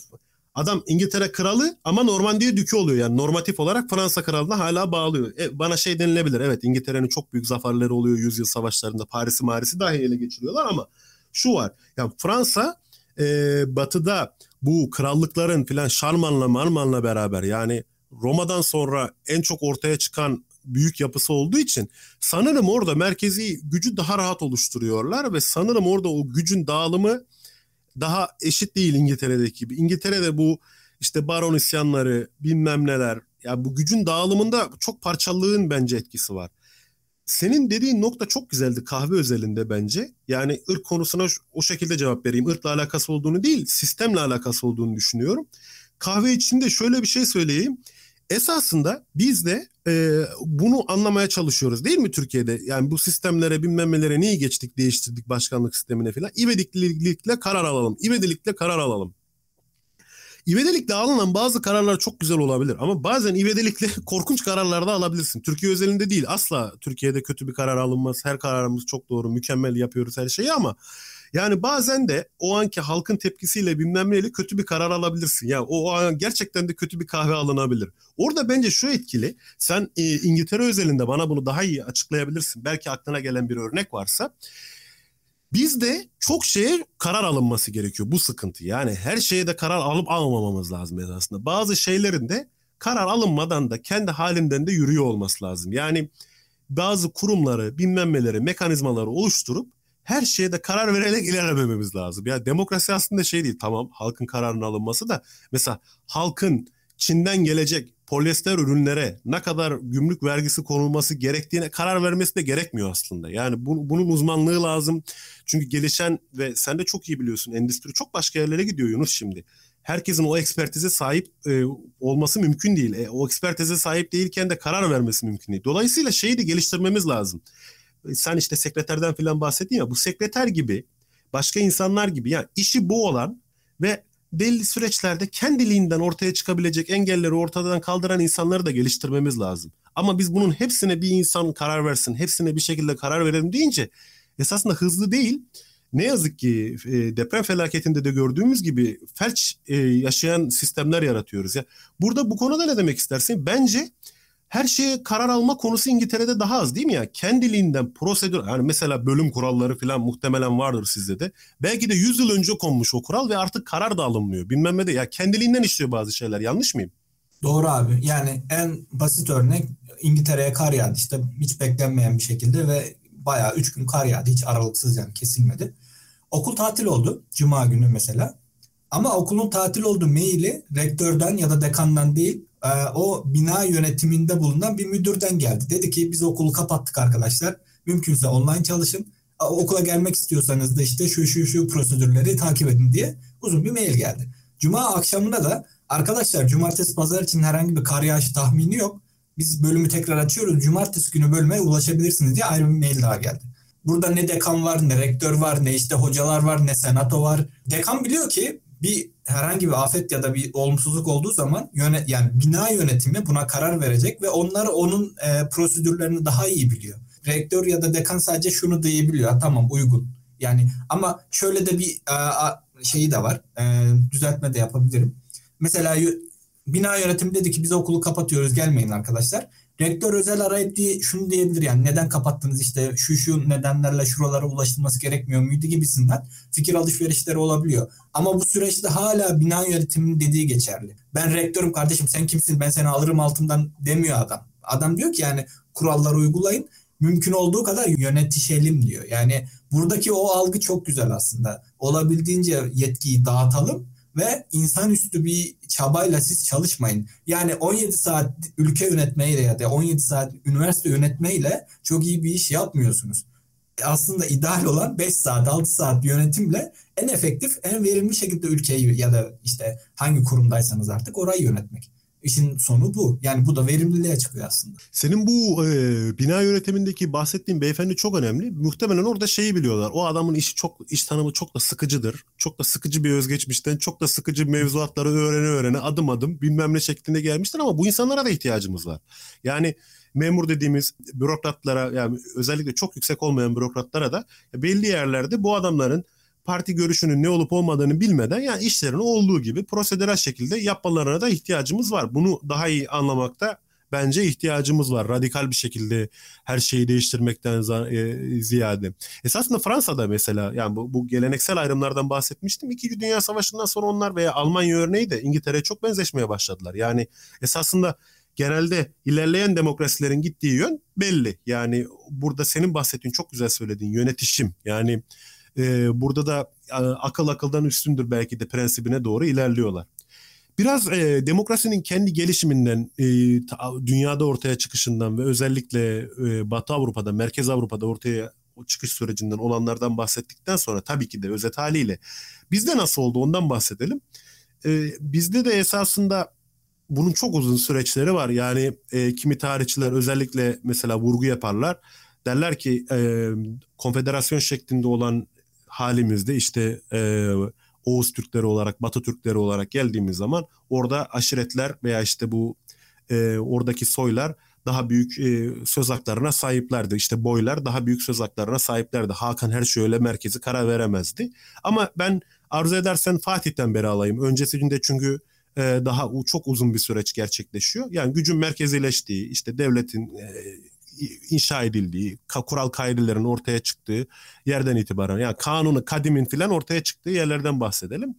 Adam İngiltere kralı ama Normandiya dükü oluyor. Yani normatif olarak Fransa kralına hala bağlıyor. E, bana şey denilebilir evet İngiltere'nin çok büyük zaferleri oluyor yüzyıl savaşlarında. Paris'i Maris'i dahi ele geçiriyorlar ama şu var. Yani Fransa e, batıda bu krallıkların filan Şarman'la Marman'la beraber yani Roma'dan sonra en çok ortaya çıkan büyük yapısı olduğu için sanırım orada merkezi gücü daha rahat oluşturuyorlar ve sanırım orada o gücün dağılımı daha eşit değil İngiltere'deki gibi. İngiltere'de bu işte baron isyanları bilmem neler yani bu gücün dağılımında çok parçalılığın bence etkisi var. Senin dediğin nokta çok güzeldi kahve özelinde bence. Yani ırk konusuna o şekilde cevap vereyim. Irkla alakası olduğunu değil, sistemle alakası olduğunu düşünüyorum. Kahve içinde şöyle bir şey söyleyeyim. Esasında biz de e, bunu anlamaya çalışıyoruz değil mi Türkiye'de? Yani bu sistemlere bilmem nelere niye geçtik değiştirdik başkanlık sistemine falan. İvediklikle karar alalım. İvedilikle karar alalım. İvedelikle alınan bazı kararlar çok güzel olabilir ama bazen ivedelikle korkunç kararlar da alabilirsin. Türkiye özelinde değil asla Türkiye'de kötü bir karar alınmaz. Her kararımız çok doğru, mükemmel yapıyoruz her şeyi ama yani bazen de o anki halkın tepkisiyle bilmem neyle kötü bir karar alabilirsin. Ya yani o, an gerçekten de kötü bir kahve alınabilir. Orada bence şu etkili. Sen e, İngiltere özelinde bana bunu daha iyi açıklayabilirsin. Belki aklına gelen bir örnek varsa. Bizde çok şeye karar alınması gerekiyor. Bu sıkıntı. Yani her şeye de karar alıp almamamız lazım aslında. Bazı şeylerin de karar alınmadan da kendi halinden de yürüyor olması lazım. Yani bazı kurumları, bilmem neleri, mekanizmaları oluşturup her şeyde karar vererek ilerlemememiz lazım. Ya demokrasi aslında şey değil tamam halkın kararının alınması da mesela halkın Çin'den gelecek polyester ürünlere ne kadar gümrük vergisi konulması gerektiğine karar vermesi de gerekmiyor aslında. Yani bu, bunun uzmanlığı lazım. Çünkü gelişen ve sen de çok iyi biliyorsun endüstri çok başka yerlere gidiyor Yunus şimdi. Herkesin o ekspertize sahip e, olması mümkün değil. E, o ekspertize sahip değilken de karar vermesi mümkün değil. Dolayısıyla şeyi de geliştirmemiz lazım sen işte sekreterden falan bahsettin ya bu sekreter gibi başka insanlar gibi yani işi bu olan ve belli süreçlerde kendiliğinden ortaya çıkabilecek engelleri ortadan kaldıran insanları da geliştirmemiz lazım. Ama biz bunun hepsine bir insan karar versin, hepsine bir şekilde karar verelim deyince esasında hızlı değil. Ne yazık ki e, deprem felaketinde de gördüğümüz gibi felç e, yaşayan sistemler yaratıyoruz. Ya burada bu konuda ne demek istersin? Bence her şeye karar alma konusu İngiltere'de daha az değil mi ya? Kendiliğinden prosedür yani mesela bölüm kuralları falan muhtemelen vardır sizde de. Belki de 100 yıl önce konmuş o kural ve artık karar da alınmıyor. Bilmem ne de ya kendiliğinden işliyor bazı şeyler. Yanlış mıyım? Doğru abi. Yani en basit örnek İngiltere'ye kar yağdı işte hiç beklenmeyen bir şekilde ve bayağı 3 gün kar yağdı hiç aralıksız yani kesilmedi. Okul tatil oldu cuma günü mesela. Ama okulun tatil olduğu maili rektörden ya da dekandan değil o bina yönetiminde bulunan bir müdürden geldi. Dedi ki biz okulu kapattık arkadaşlar. Mümkünse online çalışın. Okula gelmek istiyorsanız da işte şu şu şu prosedürleri takip edin diye uzun bir mail geldi. Cuma akşamında da arkadaşlar cumartesi pazar için herhangi bir kar yağışı tahmini yok. Biz bölümü tekrar açıyoruz. Cumartesi günü bölüme ulaşabilirsiniz diye ayrı bir mail daha geldi. Burada ne dekan var, ne rektör var, ne işte hocalar var, ne senato var. Dekan biliyor ki bir herhangi bir afet ya da bir olumsuzluk olduğu zaman yönet yani bina yönetimi buna karar verecek ve onlar onun e, prosedürlerini daha iyi biliyor. Rektör ya da dekan sadece şunu diyebiliyor. Tamam uygun. Yani ama şöyle de bir e, şeyi de var. E, düzeltme de yapabilirim. Mesela bina yönetimi dedi ki biz okulu kapatıyoruz gelmeyin arkadaşlar. Rektör özel arayıp diye şunu diyebilir yani neden kapattınız işte şu şu nedenlerle şuralara ulaşılması gerekmiyor muydu gibisinden fikir alışverişleri olabiliyor. Ama bu süreçte hala bina yönetiminin dediği geçerli. Ben rektörüm kardeşim sen kimsin ben seni alırım altından demiyor adam. Adam diyor ki yani kuralları uygulayın mümkün olduğu kadar yönetişelim diyor. Yani buradaki o algı çok güzel aslında. Olabildiğince yetkiyi dağıtalım ve insanüstü bir çabayla siz çalışmayın. Yani 17 saat ülke yönetmeyle ya da 17 saat üniversite yönetmeyle çok iyi bir iş yapmıyorsunuz. Aslında ideal olan 5 saat 6 saat yönetimle en efektif en verimli şekilde ülkeyi ya da işte hangi kurumdaysanız artık orayı yönetmek. İşin sonu bu. Yani bu da verimliliğe çıkıyor aslında. Senin bu e, bina yönetimindeki bahsettiğin beyefendi çok önemli. Muhtemelen orada şeyi biliyorlar. O adamın işi çok iş tanımı çok da sıkıcıdır. Çok da sıkıcı bir özgeçmişten, çok da sıkıcı mevzuatları öğrene öğrene adım adım bilmem ne şeklinde gelmiştir ama bu insanlara da ihtiyacımız var. Yani memur dediğimiz bürokratlara yani özellikle çok yüksek olmayan bürokratlara da belli yerlerde bu adamların parti görüşünün ne olup olmadığını bilmeden yani işlerini olduğu gibi prosedürel şekilde yapmalarına da ihtiyacımız var. Bunu daha iyi anlamakta bence ihtiyacımız var. Radikal bir şekilde her şeyi değiştirmekten e, ziyade. Esasında Fransa'da mesela yani bu, bu geleneksel ayrımlardan bahsetmiştim. İkinci Dünya Savaşı'ndan sonra onlar veya Almanya örneği de İngiltere'ye çok benzeşmeye başladılar. Yani esasında genelde ilerleyen demokrasilerin gittiği yön belli. Yani burada senin bahsettiğin çok güzel söylediğin yönetişim. Yani e, burada da e, akıl akıldan üstündür belki de prensibine doğru ilerliyorlar. Biraz e, demokrasinin kendi gelişiminden, e, dünyada ortaya çıkışından ve özellikle e, Batı Avrupa'da, Merkez Avrupa'da ortaya çıkış sürecinden olanlardan bahsettikten sonra tabii ki de özet haliyle bizde nasıl oldu ondan bahsedelim. E, bizde de esasında bunun çok uzun süreçleri var. Yani e, kimi tarihçiler özellikle mesela vurgu yaparlar. Derler ki e, konfederasyon şeklinde olan halimizde işte e, Oğuz Türkleri olarak, Batı Türkleri olarak geldiğimiz zaman orada aşiretler veya işte bu e, oradaki soylar daha büyük e, söz haklarına sahiplerdi. İşte boylar daha büyük söz haklarına sahiplerdi. Hakan her şöyle merkezi karar veremezdi. Ama ben arzu edersen Fatih'ten beri alayım. Öncesinde çünkü e, daha çok uzun bir süreç gerçekleşiyor. Yani gücün merkezileştiği, işte devletin e, inşa edildiği, kural kaidelerin ortaya çıktığı yerden itibaren yani kanunu kadimin filan ortaya çıktığı yerlerden bahsedelim.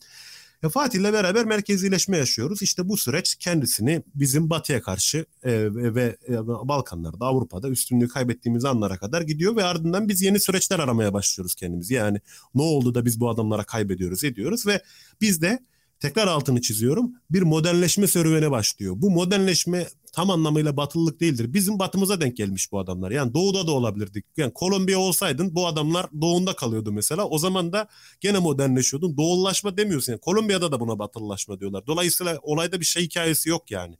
E, Fatih ile beraber merkezileşme yaşıyoruz. İşte bu süreç kendisini bizim batıya karşı e, ve e, Balkanlarda, Avrupa'da üstünlüğü kaybettiğimiz anlara kadar gidiyor ve ardından biz yeni süreçler aramaya başlıyoruz kendimiz. Yani ne oldu da biz bu adamlara kaybediyoruz, ediyoruz ve biz de tekrar altını çiziyorum bir modernleşme serüvene başlıyor. Bu modernleşme tam anlamıyla batılılık değildir. Bizim batımıza denk gelmiş bu adamlar. Yani doğuda da olabilirdik. Yani Kolombiya olsaydın bu adamlar doğunda kalıyordu mesela. O zaman da gene modernleşiyordun. Doğullaşma demiyorsun. Yani Kolombiya'da da buna batılılaşma diyorlar. Dolayısıyla olayda bir şey hikayesi yok yani.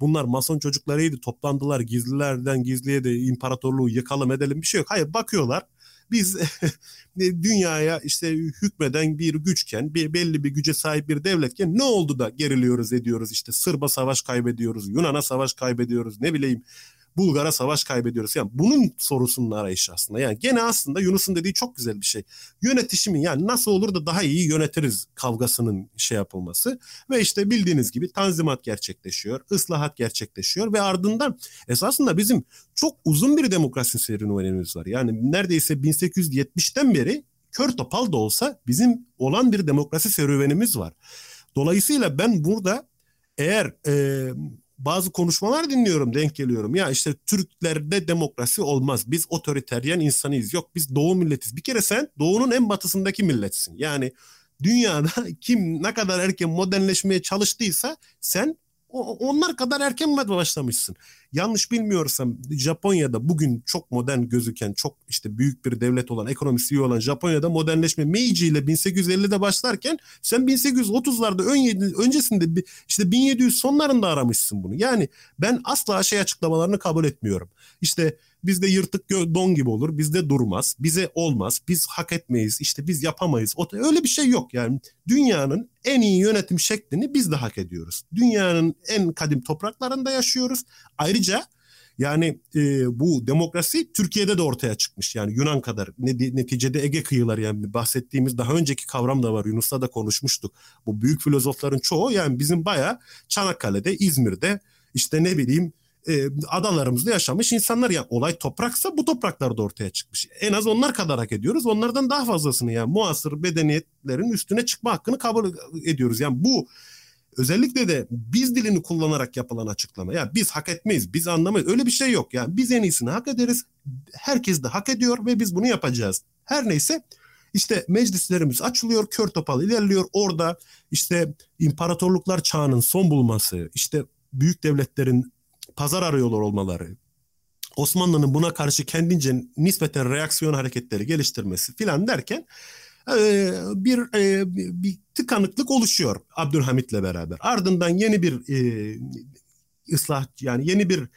Bunlar mason çocuklarıydı. Toplandılar gizlilerden gizliye de imparatorluğu yıkalım edelim bir şey yok. Hayır bakıyorlar biz dünyaya işte hükmeden bir güçken, bir belli bir güce sahip bir devletken ne oldu da geriliyoruz ediyoruz? İşte Sırba savaş kaybediyoruz, Yunan'a savaş kaybediyoruz, ne bileyim Bulgar'a savaş kaybediyoruz. Yani bunun sorusunun arayışı aslında. Yani gene aslında Yunus'un dediği çok güzel bir şey. Yönetişimin yani nasıl olur da daha iyi yönetiriz kavgasının şey yapılması. Ve işte bildiğiniz gibi tanzimat gerçekleşiyor, ıslahat gerçekleşiyor ve ardından esasında bizim çok uzun bir demokrasi serüvenimiz var. Yani neredeyse 1870'ten beri kör topal da olsa bizim olan bir demokrasi serüvenimiz var. Dolayısıyla ben burada eğer e, bazı konuşmalar dinliyorum, denk geliyorum. Ya işte Türklerde demokrasi olmaz. Biz otoriteryen insanıyız. Yok biz doğu milletiz. Bir kere sen doğunun en batısındaki milletsin. Yani dünyada kim ne kadar erken modernleşmeye çalıştıysa sen onlar kadar erken başlamışsın. Yanlış bilmiyorsam Japonya'da bugün çok modern gözüken, çok işte büyük bir devlet olan, ekonomisi iyi olan Japonya'da modernleşme Meiji ile 1850'de başlarken sen 1830'larda ön, öncesinde işte 1700 sonlarında aramışsın bunu. Yani ben asla şey açıklamalarını kabul etmiyorum. İşte Bizde yırtık don gibi olur. Bizde durmaz. Bize olmaz. Biz hak etmeyiz. İşte biz yapamayız. Öyle bir şey yok yani. Dünyanın en iyi yönetim şeklini biz de hak ediyoruz. Dünyanın en kadim topraklarında yaşıyoruz. Ayrıca yani e, bu demokrasi Türkiye'de de ortaya çıkmış. Yani Yunan kadar neticede Ege kıyıları yani bahsettiğimiz daha önceki kavram da var. Yunus'la da konuşmuştuk. Bu büyük filozofların çoğu yani bizim bayağı Çanakkale'de, İzmir'de işte ne bileyim e, adalarımızda yaşamış insanlar ya olay topraksa bu topraklarda ortaya çıkmış. En az onlar kadar hak ediyoruz. Onlardan daha fazlasını yani muasır medeniyetlerin üstüne çıkma hakkını kabul ediyoruz. Yani bu özellikle de biz dilini kullanarak yapılan açıklama. Ya biz hak etmeyiz, biz anlamayız. Öyle bir şey yok. Yani biz en iyisini hak ederiz. Herkes de hak ediyor ve biz bunu yapacağız. Her neyse işte meclislerimiz açılıyor, kör topal ilerliyor. Orada işte imparatorluklar çağının son bulması, işte büyük devletlerin pazar arıyorlar olmaları, Osmanlı'nın buna karşı kendince nispeten reaksiyon hareketleri geliştirmesi filan derken e, bir, e, bir tıkanıklık oluşuyor Abdülhamit'le beraber. Ardından yeni bir e, ıslah yani yeni bir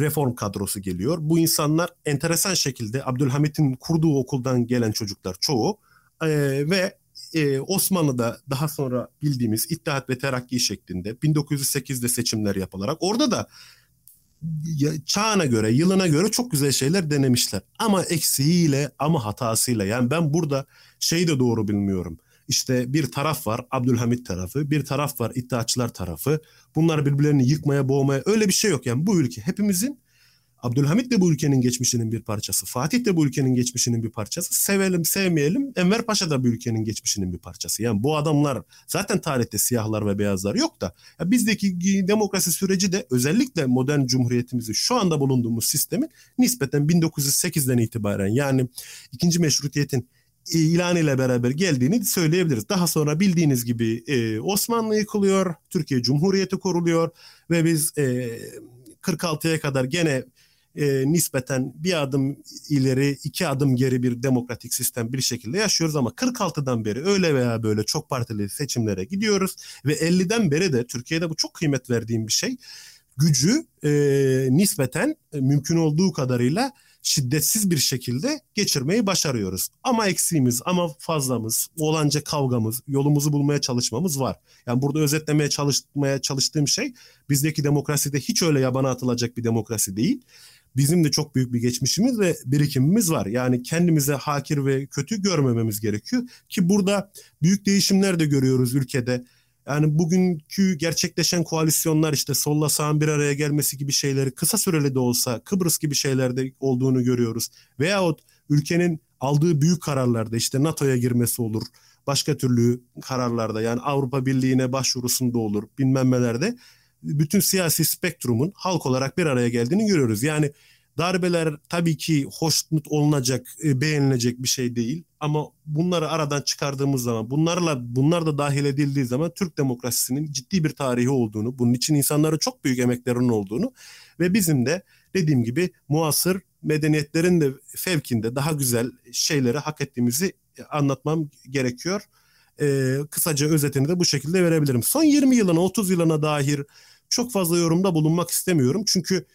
reform kadrosu geliyor. Bu insanlar enteresan şekilde Abdülhamit'in kurduğu okuldan gelen çocuklar çoğu ve Osmanlı'da daha sonra bildiğimiz İttihat ve Terakki şeklinde 1908'de seçimler yapılarak orada da çağına göre, yılına göre çok güzel şeyler denemişler. Ama eksiğiyle ama hatasıyla. Yani ben burada şeyi de doğru bilmiyorum. İşte bir taraf var Abdülhamit tarafı, bir taraf var İttihatçılar tarafı. Bunlar birbirlerini yıkmaya, boğmaya öyle bir şey yok. Yani bu ülke hepimizin Abdülhamit de bu ülkenin geçmişinin bir parçası. Fatih de bu ülkenin geçmişinin bir parçası. Sevelim sevmeyelim Enver Paşa da bu ülkenin geçmişinin bir parçası. Yani bu adamlar zaten tarihte siyahlar ve beyazlar yok da ya bizdeki demokrasi süreci de özellikle modern cumhuriyetimizi şu anda bulunduğumuz sistemin nispeten 1908'den itibaren yani ikinci meşrutiyetin ilan ile beraber geldiğini söyleyebiliriz. Daha sonra bildiğiniz gibi e, Osmanlı yıkılıyor, Türkiye Cumhuriyeti kuruluyor ve biz e, 46'ya kadar gene e, nispeten bir adım ileri iki adım geri bir demokratik sistem bir şekilde yaşıyoruz ama 46'dan beri öyle veya böyle çok partili seçimlere gidiyoruz ve 50'den beri de Türkiye'de bu çok kıymet verdiğim bir şey gücü e, nispeten e, mümkün olduğu kadarıyla şiddetsiz bir şekilde geçirmeyi başarıyoruz. Ama eksiğimiz ama fazlamız, olanca kavgamız, yolumuzu bulmaya çalışmamız var. Yani burada özetlemeye çalışmaya çalıştığım şey bizdeki demokraside hiç öyle yabana atılacak bir demokrasi değil bizim de çok büyük bir geçmişimiz ve birikimimiz var. Yani kendimize hakir ve kötü görmememiz gerekiyor ki burada büyük değişimler de görüyoruz ülkede. Yani bugünkü gerçekleşen koalisyonlar işte solla sağın bir araya gelmesi gibi şeyleri kısa süreli de olsa Kıbrıs gibi şeylerde olduğunu görüyoruz. Veyahut ülkenin aldığı büyük kararlarda işte NATO'ya girmesi olur. Başka türlü kararlarda yani Avrupa Birliği'ne başvurusunda olur bilmem nelerde bütün siyasi spektrumun halk olarak bir araya geldiğini görüyoruz. Yani darbeler tabii ki hoşnut olunacak, e, beğenilecek bir şey değil ama bunları aradan çıkardığımız zaman, bunlarla bunlar da dahil edildiği zaman Türk demokrasisinin ciddi bir tarihi olduğunu, bunun için insanların çok büyük emeklerinin olduğunu ve bizim de dediğim gibi muasır medeniyetlerin de fevkinde daha güzel şeyleri hak ettiğimizi anlatmam gerekiyor. Ee, kısaca özetini de bu şekilde verebilirim. Son 20 yılına 30 yılına dair çok fazla yorumda bulunmak istemiyorum. Çünkü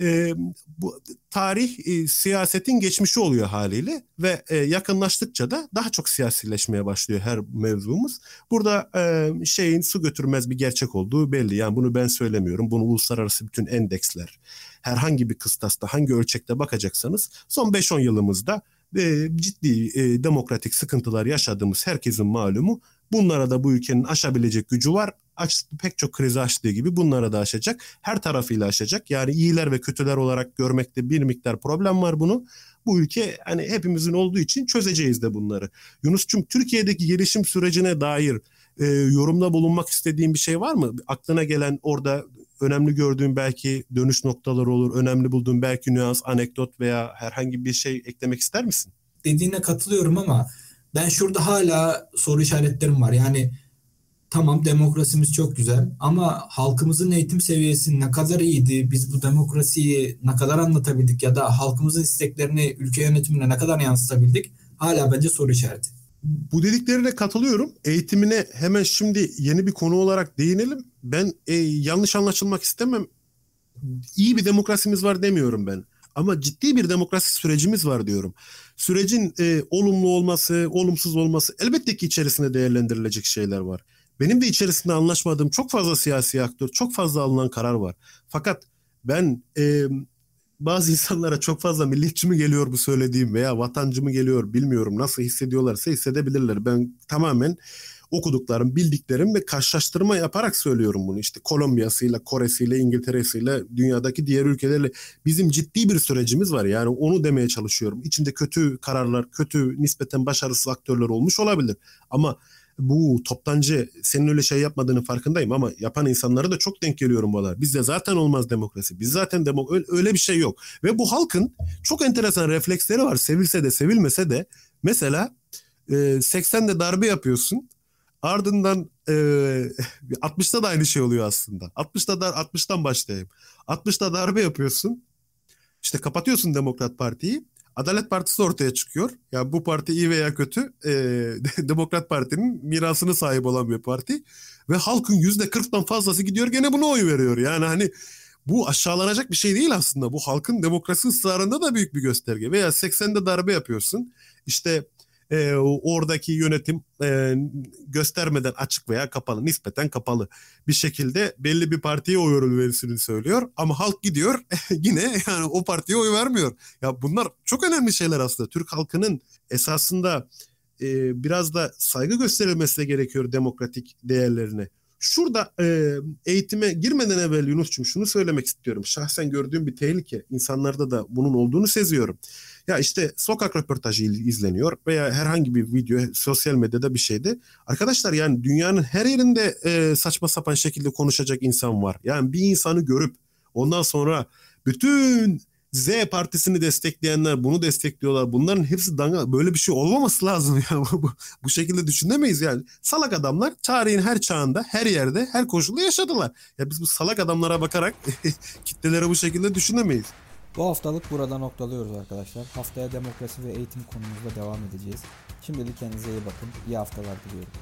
e, bu tarih e, siyasetin geçmişi oluyor haliyle ve e, yakınlaştıkça da daha çok siyasileşmeye başlıyor her mevzumuz. Burada e, şeyin su götürmez bir gerçek olduğu belli. Yani bunu ben söylemiyorum. Bunu uluslararası bütün endeksler herhangi bir kıstasta hangi ölçekte bakacaksanız son 5-10 yılımızda e, ciddi e, demokratik sıkıntılar yaşadığımız herkesin malumu. Bunlara da bu ülkenin aşabilecek gücü var aç, pek çok krizi aştığı gibi bunlara da aşacak. Her tarafıyla aşacak. Yani iyiler ve kötüler olarak görmekte bir miktar problem var bunu. Bu ülke hani hepimizin olduğu için çözeceğiz de bunları. Yunus'cum Türkiye'deki gelişim sürecine dair e, yorumda bulunmak istediğin bir şey var mı? Aklına gelen orada önemli gördüğün belki dönüş noktaları olur, önemli bulduğun belki nüans, anekdot veya herhangi bir şey eklemek ister misin? Dediğine katılıyorum ama ben şurada hala soru işaretlerim var. Yani tamam demokrasimiz çok güzel ama halkımızın eğitim seviyesi ne kadar iyiydi? Biz bu demokrasiyi ne kadar anlatabildik ya da halkımızın isteklerini ülke yönetimine ne kadar yansıtabildik? Hala bence soru işareti. Bu dediklerine katılıyorum. Eğitimine hemen şimdi yeni bir konu olarak değinelim. Ben e, yanlış anlaşılmak istemem. İyi bir demokrasimiz var demiyorum ben. Ama ciddi bir demokrasi sürecimiz var diyorum. Sürecin e, olumlu olması, olumsuz olması elbette ki içerisinde değerlendirilecek şeyler var. Benim de içerisinde anlaşmadığım çok fazla siyasi aktör, çok fazla alınan karar var. Fakat ben e, bazı insanlara çok fazla milliyetçi mi geliyor bu söylediğim veya vatancı mı geliyor bilmiyorum. Nasıl hissediyorlarsa hissedebilirler. Ben tamamen okuduklarım, bildiklerim ve karşılaştırma yaparak söylüyorum bunu. İşte Kolombiya'sıyla, Kore'siyle, İngiltere'siyle, dünyadaki diğer ülkelerle bizim ciddi bir sürecimiz var. Yani onu demeye çalışıyorum. İçinde kötü kararlar, kötü nispeten başarısız aktörler olmuş olabilir. Ama bu toptancı senin öyle şey yapmadığını farkındayım ama yapan insanlara da çok denk geliyorum buralar. Bizde zaten olmaz demokrasi. Biz zaten demo öyle, öyle bir şey yok. Ve bu halkın çok enteresan refleksleri var. Sevilse de sevilmese de mesela e, 80'de darbe yapıyorsun. Ardından e, 60'ta da aynı şey oluyor aslında. 60'ta da 60'tan başlayayım. 60'ta darbe yapıyorsun. İşte kapatıyorsun Demokrat Parti'yi. Adalet Partisi ortaya çıkıyor. Yani bu parti iyi veya kötü e, Demokrat Parti'nin mirasını sahip olan bir parti. Ve halkın yüzde kırktan fazlası gidiyor gene buna oy veriyor. Yani hani bu aşağılanacak bir şey değil aslında. Bu halkın demokrasi ısrarında da büyük bir gösterge. Veya 80'de darbe yapıyorsun. İşte e, oradaki yönetim e, göstermeden açık veya kapalı, nispeten kapalı bir şekilde belli bir partiye oy verisini söylüyor. Ama halk gidiyor yine yani o partiye oy vermiyor. Ya bunlar çok önemli şeyler aslında. Türk halkının esasında e, biraz da saygı gösterilmesi de gerekiyor demokratik değerlerine. Şurada e, eğitime girmeden evvel Yunus'cum şunu söylemek istiyorum. Şahsen gördüğüm bir tehlike. İnsanlarda da bunun olduğunu seziyorum. Ya işte sokak röportajı izleniyor veya herhangi bir video sosyal medyada bir şeyde. Arkadaşlar yani dünyanın her yerinde e, saçma sapan şekilde konuşacak insan var. Yani bir insanı görüp ondan sonra bütün Z partisini destekleyenler bunu destekliyorlar. Bunların hepsi danga böyle bir şey olmaması lazım ya. bu, bu şekilde düşünemeyiz yani. Salak adamlar tarihin her çağında, her yerde, her koşulda yaşadılar. Ya biz bu salak adamlara bakarak kitlelere bu şekilde düşünemeyiz. Bu haftalık burada noktalıyoruz arkadaşlar. Haftaya demokrasi ve eğitim konumuzda devam edeceğiz. Şimdilik kendinize iyi bakın. İyi haftalar diliyorum.